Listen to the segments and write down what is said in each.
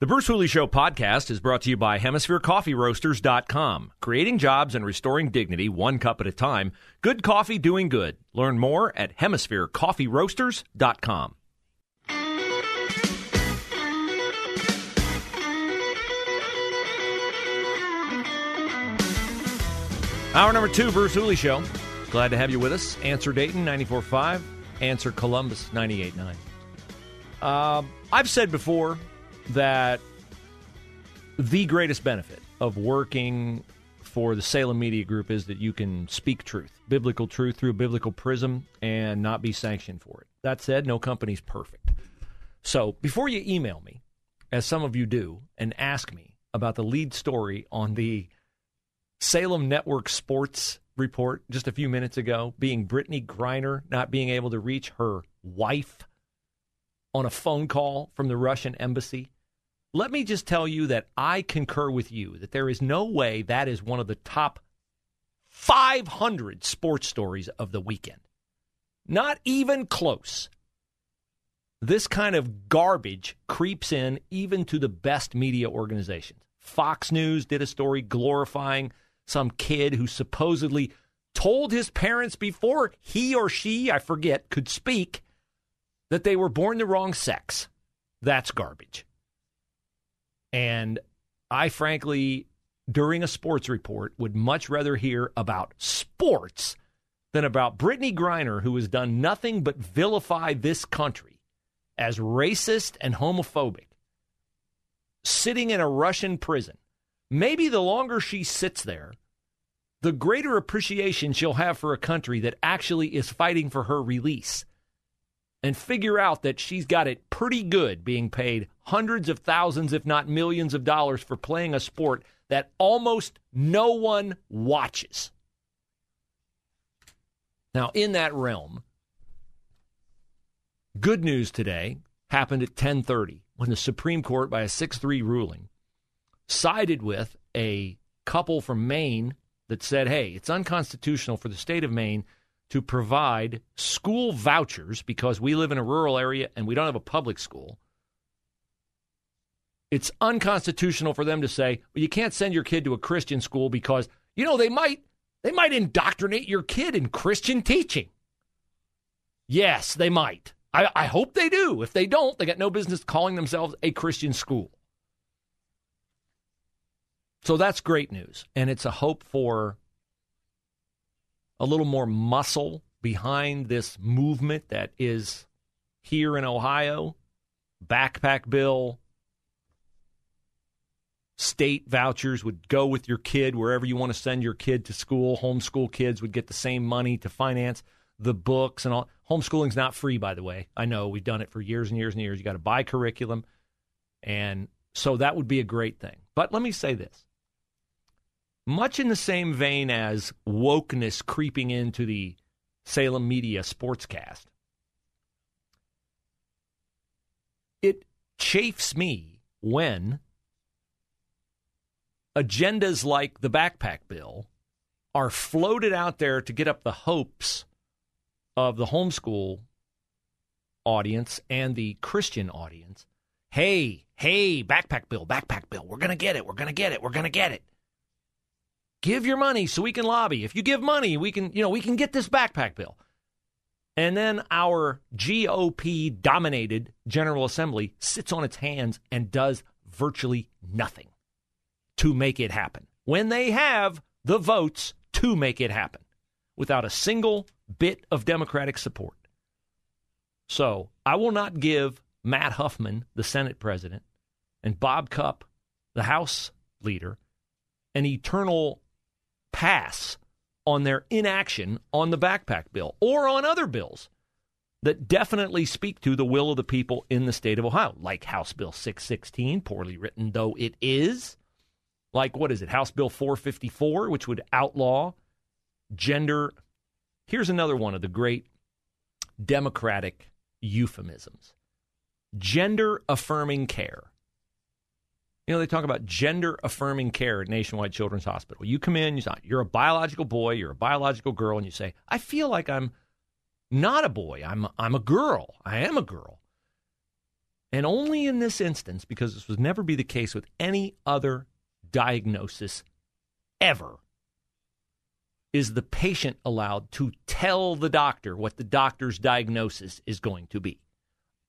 The Bruce Hooley Show podcast is brought to you by HemisphereCoffeeRoasters.com. Creating jobs and restoring dignity one cup at a time. Good coffee doing good. Learn more at HemisphereCoffeeRoasters.com. Hour number two, Bruce Hooley Show. Glad to have you with us. Answer Dayton 94.5, Answer Columbus 98.9. Um, I've said before that the greatest benefit of working for the Salem Media Group is that you can speak truth, biblical truth through a biblical prism and not be sanctioned for it. That said, no company's perfect. So before you email me, as some of you do, and ask me about the lead story on the Salem Network Sports report just a few minutes ago, being Brittney Griner not being able to reach her wife on a phone call from the Russian embassy. Let me just tell you that I concur with you that there is no way that is one of the top 500 sports stories of the weekend. Not even close. This kind of garbage creeps in even to the best media organizations. Fox News did a story glorifying some kid who supposedly told his parents before he or she, I forget, could speak that they were born the wrong sex. That's garbage. And I frankly, during a sports report, would much rather hear about sports than about Brittney Griner, who has done nothing but vilify this country as racist and homophobic, sitting in a Russian prison maybe the longer she sits there, the greater appreciation she'll have for a country that actually is fighting for her release. And figure out that she's got it pretty good being paid hundreds of thousands, if not millions of dollars for playing a sport that almost no one watches. Now, in that realm, good news today happened at 10:30 when the Supreme Court by a 6-3 ruling sided with a couple from Maine that said, hey, it's unconstitutional for the state of Maine to provide school vouchers because we live in a rural area and we don't have a public school. It's unconstitutional for them to say, well, you can't send your kid to a Christian school because, you know, they might they might indoctrinate your kid in Christian teaching. Yes, they might. I, I hope they do. If they don't, they got no business calling themselves a Christian school. So that's great news. And it's a hope for a little more muscle behind this movement that is here in Ohio. Backpack bill, state vouchers would go with your kid wherever you want to send your kid to school. Homeschool kids would get the same money to finance the books and all. Homeschooling's not free, by the way. I know we've done it for years and years and years. You got to buy curriculum. And so that would be a great thing. But let me say this much in the same vein as wokeness creeping into the Salem media sportscast. It chafes me when agendas like the backpack bill are floated out there to get up the hopes of the homeschool audience and the Christian audience. Hey, hey, backpack bill, backpack bill. We're going to get it. We're going to get it. We're going to get it. Give your money so we can lobby. If you give money, we can, you know, we can get this backpack bill. And then our GOP dominated General Assembly sits on its hands and does virtually nothing to make it happen when they have the votes to make it happen without a single bit of Democratic support. So I will not give Matt Huffman, the Senate president, and Bob Cupp, the House leader, an eternal pass on their inaction on the backpack bill or on other bills that definitely speak to the will of the people in the state of Ohio, like House Bill 616, poorly written though it is. Like, what is it, House Bill 454, which would outlaw gender. Here's another one of the great Democratic euphemisms gender affirming care. You know, they talk about gender affirming care at Nationwide Children's Hospital. You come in, you're a biological boy, you're a biological girl, and you say, I feel like I'm not a boy. I'm I'm a girl. I am a girl. And only in this instance, because this would never be the case with any other diagnosis ever, is the patient allowed to tell the doctor what the doctor's diagnosis is going to be.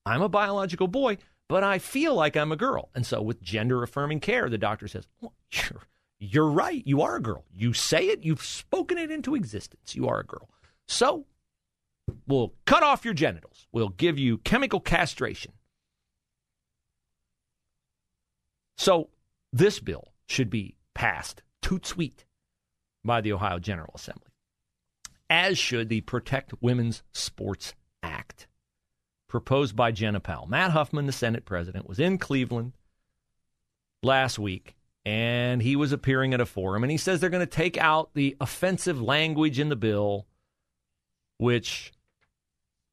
I'm a biological boy, but I feel like I'm a girl. And so with gender affirming care, the doctor says, well, you're, you're right. You are a girl. You say it. You've spoken it into existence. You are a girl. So We'll cut off your genitals. We'll give you chemical castration. So this bill should be passed toot sweet by the Ohio General Assembly, as should the Protect Women's Sports Act, proposed by Jena Powell. Matt Huffman, the Senate president, was in Cleveland last week and he was appearing at a forum and he says they're going to take out the offensive language in the bill which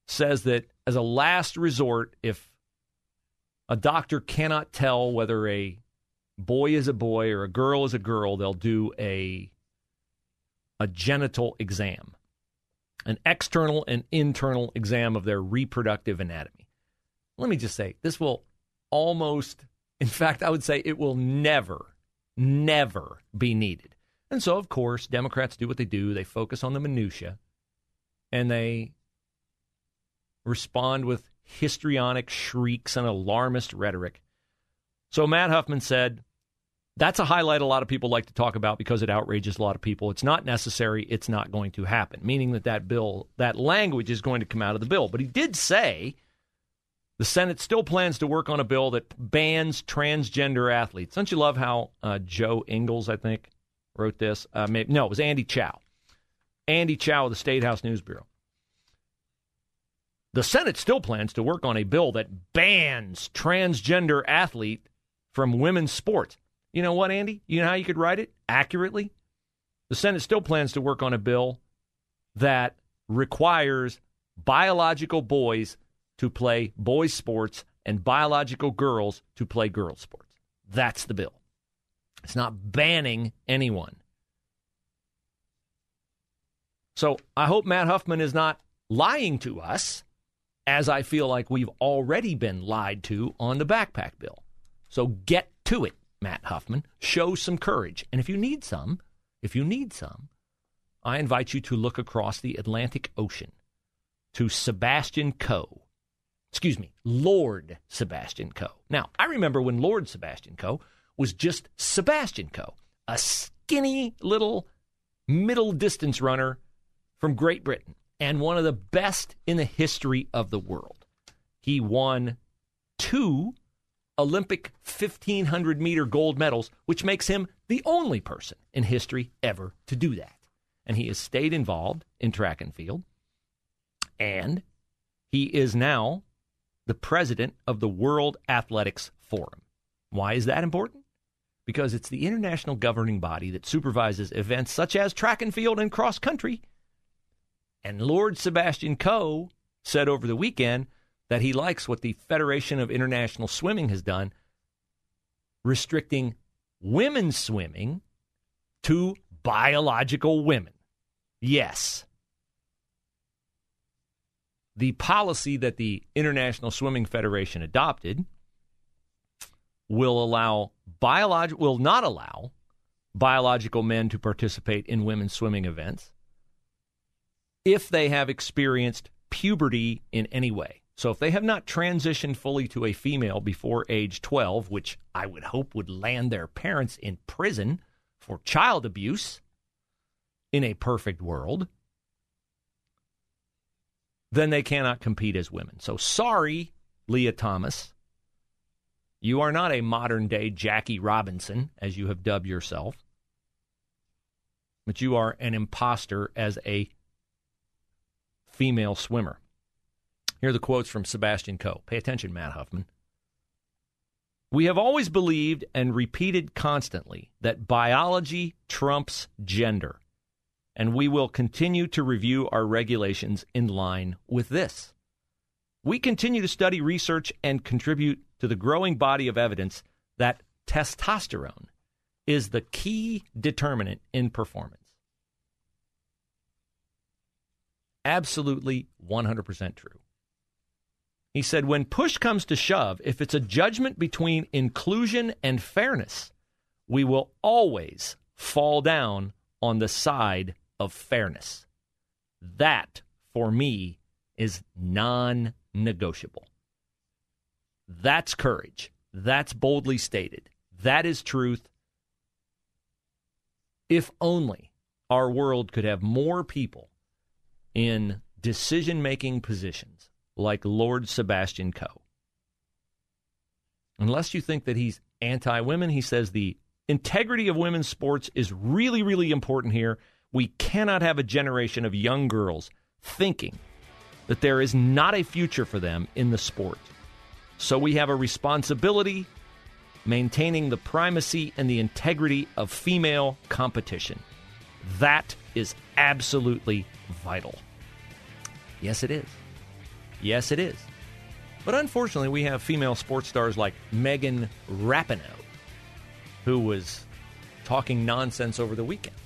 says that as a last resort, if a doctor cannot tell whether a boy is a boy or a girl is a girl, they'll do a a genital exam, an external and internal exam of their reproductive anatomy. Let me just say, this will almost, in fact, I would say it will never, never be needed. And so, of course, Democrats do what they do. They focus on the minutia and they respond with histrionic shrieks and alarmist rhetoric. So Matt Huffman said, that's a highlight a lot of people like to talk about because it outrages a lot of people. It's not necessary. It's not going to happen, meaning that that bill, that language is going to come out of the bill. But he did say the Senate still plans to work on a bill that bans transgender athletes. Don't you love how uh, Jo Ingles, I think, wrote this? Uh, maybe, no, it was Andy Chow. Andy Chow of the State House News Bureau. The Senate still plans to work on a bill that bans transgender athlete from women's sports. You know what, Andy? You know how you could write it accurately? The Senate still plans to work on a bill that requires biological boys to play boys' sports and biological girls to play girls' sports. That's the bill. It's not banning anyone. So I hope Matt Huffman is not lying to us as I feel like we've already been lied to on the backpack bill. So get to it, Matt Huffman. Show some courage. And if you need some, if you need some, I invite you to look across the Atlantic Ocean to Sebastian Coe. Excuse me, Lord Sebastian Coe. Now, I remember when Lord Sebastian Coe was just Sebastian Coe, a skinny little middle distance runner from Great Britain and one of the best in the history of the world. He won two Olympic 1500 meter gold medals, which makes him the only person in history ever to do that. And he has stayed involved in track and field. And he is now the president of the World Athletics Forum. Why is that important? Because it's the international governing body that supervises events such as track and field and cross country and Lord Sebastian Coe said over the weekend that he likes what the Federation of International Swimming has done, restricting women's swimming to biological women. Yes. The policy that the International Swimming Federation adopted will allow biolog- will not allow biological men to participate in women's swimming events if they have experienced puberty in any way. So if they have not transitioned fully to a female before age 12, which I would hope would land their parents in prison for child abuse in a perfect world, then they cannot compete as women. So sorry, Lia Thomas. You are not a modern day Jackie Robinson, as you have dubbed yourself, but you are an impostor as a female swimmer. Here are the quotes from Sebastian Coe. Pay attention, Matt Huffman. We have always believed and repeated constantly that biology trumps gender, and we will continue to review our regulations in line with this. We continue to study research and contribute to the growing body of evidence that testosterone is the key determinant in performance. Absolutely 100% true. He said, when push comes to shove, if it's a judgment between inclusion and fairness, we will always fall down on the side of fairness. That, for me, is non negotiable. That's courage. That's boldly stated. That is truth. If only our world could have more people in decision making positions like Lord Sebastian Coe. Unless you think that he's anti women, he says the integrity of women's sports is really, really important here. We cannot have a generation of young girls thinking that there is not a future for them in the sport. So we have a responsibility maintaining the primacy and the integrity of female competition. That is absolutely vital. Yes, it is. Yes, it is. But unfortunately, we have female sports stars like Megan Rapinoe, who was talking nonsense over the weekend.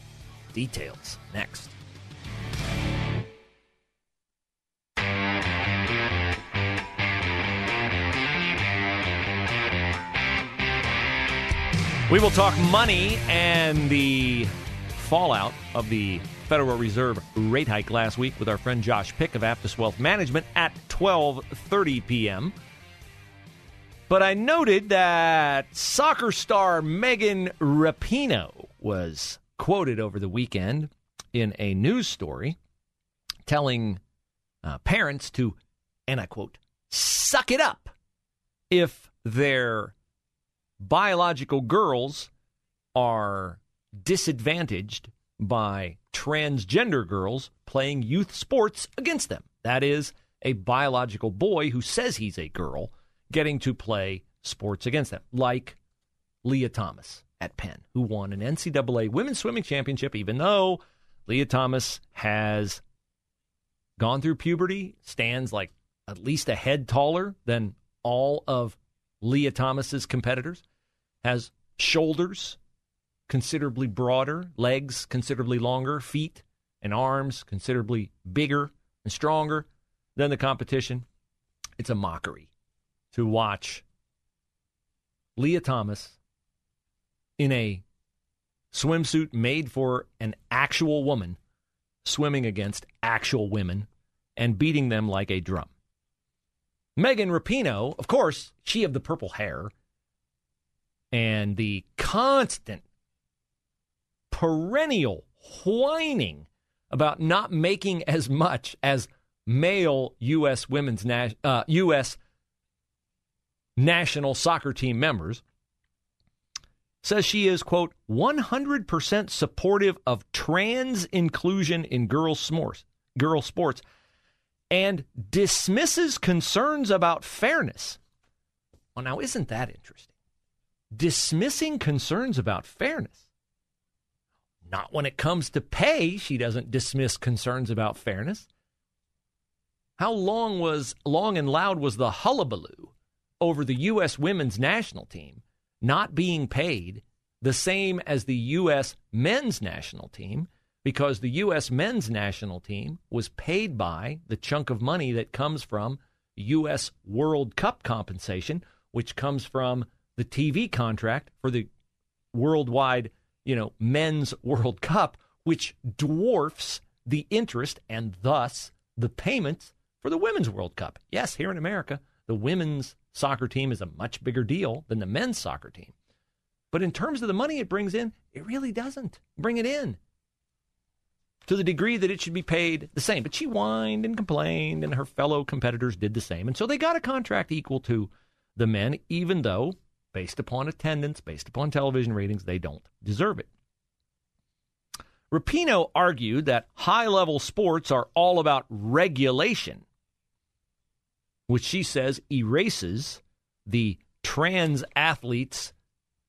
Details next. We will talk money and the fallout of the Federal Reserve rate hike last week with our friend Josh Pick of Aptus Wealth Management at 12:30 p.m. But I noted that soccer star Megan Rapinoe was quoted over the weekend in a news story telling uh, parents to, and I quote, suck it up if their biological girls are disadvantaged by transgender girls playing youth sports against them. That is, a biological boy who says he's a girl getting to play sports against them, like Lia Thomas at Penn, who won an NCAA women's swimming championship, even though Lia Thomas has gone through puberty, stands like at least a head taller than all of Lia Thomas's competitors, has shoulders considerably broader, legs considerably longer, feet and arms considerably bigger and stronger than the competition. It's a mockery to watch Lia Thomas in a swimsuit made for an actual woman swimming against actual women and beating them like a drum. Megan Rapinoe, of course, she of the purple hair and the constant perennial whining about not making as much as male U.S. women's na- uh, U.S. national soccer team members. Says she is, quote, 100% supportive of trans inclusion in girls' sports, girl sports and dismisses concerns about fairness. Well, now, isn't that interesting? Dismissing concerns about fairness. Not when it comes to pay, she doesn't dismiss concerns about fairness. How long was long and loud was the hullabaloo over the U.S. women's national team not being paid the same as the U.S. men's national team because the U.S. men's national team was paid by the chunk of money that comes from U.S. World Cup compensation, which comes from the TV contract for the worldwide you know, men's World Cup, which dwarfs the interest and thus the payments for the women's World Cup. Yes, here in America, the women's soccer team is a much bigger deal than the men's soccer team. But in terms of the money it brings in, it really doesn't bring it in to the degree that it should be paid the same. But she whined and complained, and her fellow competitors did the same. And so they got a contract equal to the men, even though based upon attendance, based upon television ratings, they don't deserve it. Rapinoe argued that high level sports are all about regulation. which she says erases the trans athlete's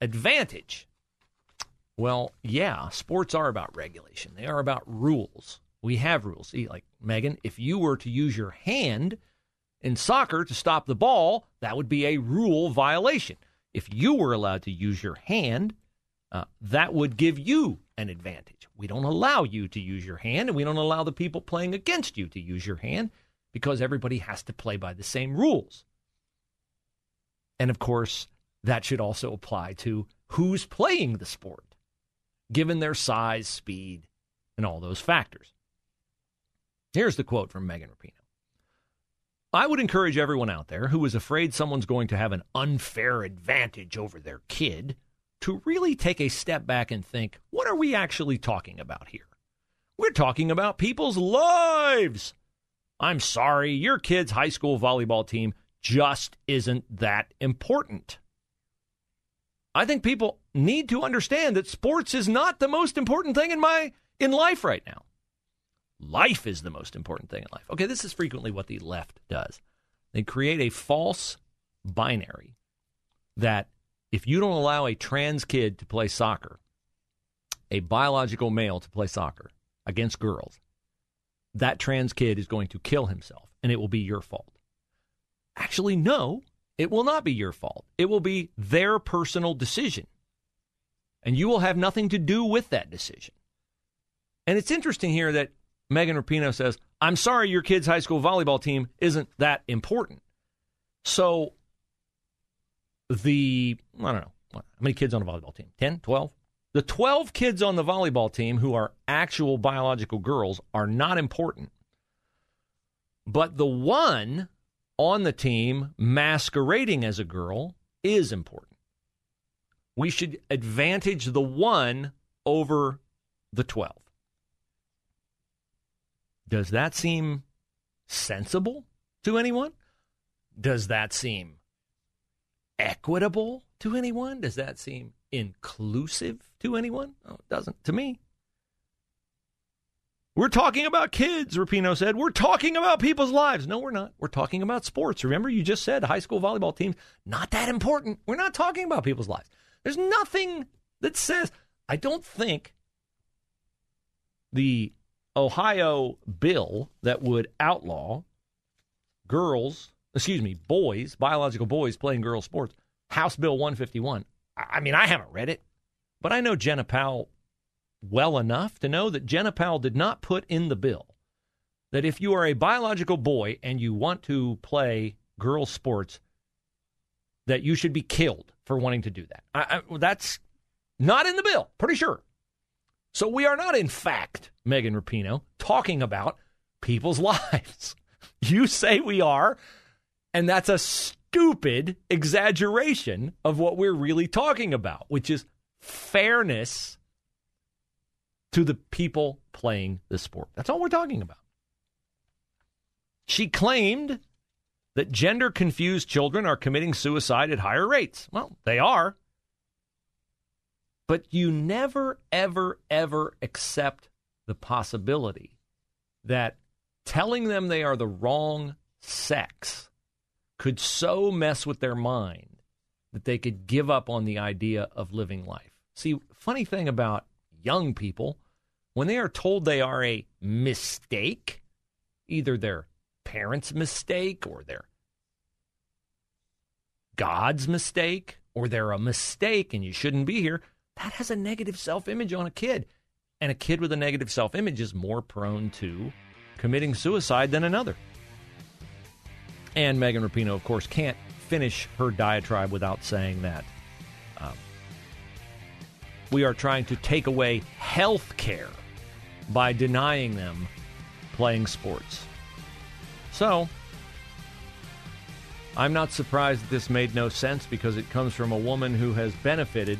advantage. Well, yeah, sports are about regulation. They are about rules. We have rules. See, like Megan, if you were to use your hand in soccer to stop the ball, that would be a rule violation. If you were allowed to use your hand, uh, that would give you an advantage. We don't allow you to use your hand, and we don't allow the people playing against you to use your hand because everybody has to play by the same rules. And of course, that should also apply to who's playing the sport, given their size, speed, and all those factors. Here's the quote from Megan Rapinoe. I would encourage everyone out there who is afraid someone's going to have an unfair advantage over their kid to really take a step back and think what are we actually talking about here? We're talking about people's lives. I'm sorry, your kid's high school volleyball team just isn't that important. I think people need to understand that sports is not the most important thing in my in life right now. Life is the most important thing in life. Okay, this is frequently what the left does. They create a false binary that if you don't allow a trans kid to play soccer, a biological male to play soccer against girls, that trans kid is going to kill himself and it will be your fault. Actually, no, it will not be your fault. It will be their personal decision. And you will have nothing to do with that decision. And it's interesting here that Megan Rapinoe says, I'm sorry your kid's high school volleyball team isn't that important. So the, I don't know, how many kids on a volleyball team? 10, 12? The 12 kids on the volleyball team who are actual biological girls are not important. But the one on the team masquerading as a girl is important. We should advantage the one over the 12. Does that seem sensible to anyone? Does that seem equitable to anyone? Does that seem inclusive to anyone? Oh, it doesn't to me. We're talking about kids, Rapinoe said. We're talking about people's lives. No, we're not. We're talking about sports. Remember, you just said high school volleyball teams, not that important. We're not talking about people's lives. There's nothing that says, I don't think the Ohio bill that would outlaw girls, excuse me, boys, biological boys playing girls' sports, House Bill 151. I mean, I haven't read it, but I know Jena Powell well enough to know that Jena Powell did not put in the bill that if you are a biological boy and you want to play girls' sports, that you should be killed for wanting to do that. I, I, that's not in the bill, pretty sure. So we are not, in fact, Megan Rapinoe, talking about people's lives. You say we are, and that's a stupid exaggeration of what we're really talking about, which is fairness to the people playing the sport. That's all we're talking about. She claimed that gender confused children are committing suicide at higher rates. Well, they are. But you never, ever, ever accept the possibility that telling them they are the wrong sex could so mess with their mind that they could give up on the idea of living life. See, funny thing about young people, when they are told they are a mistake, either their parents' mistake or their God's mistake or they're a mistake and you shouldn't be here, that has a negative self image on a kid. And a kid with a negative self image is more prone to committing suicide than another. And Megan Rapinoe, of course, can't finish her diatribe without saying that um, we are trying to take away health care by denying them playing sports. So, I'm not surprised that this made no sense because it comes from a woman who has benefited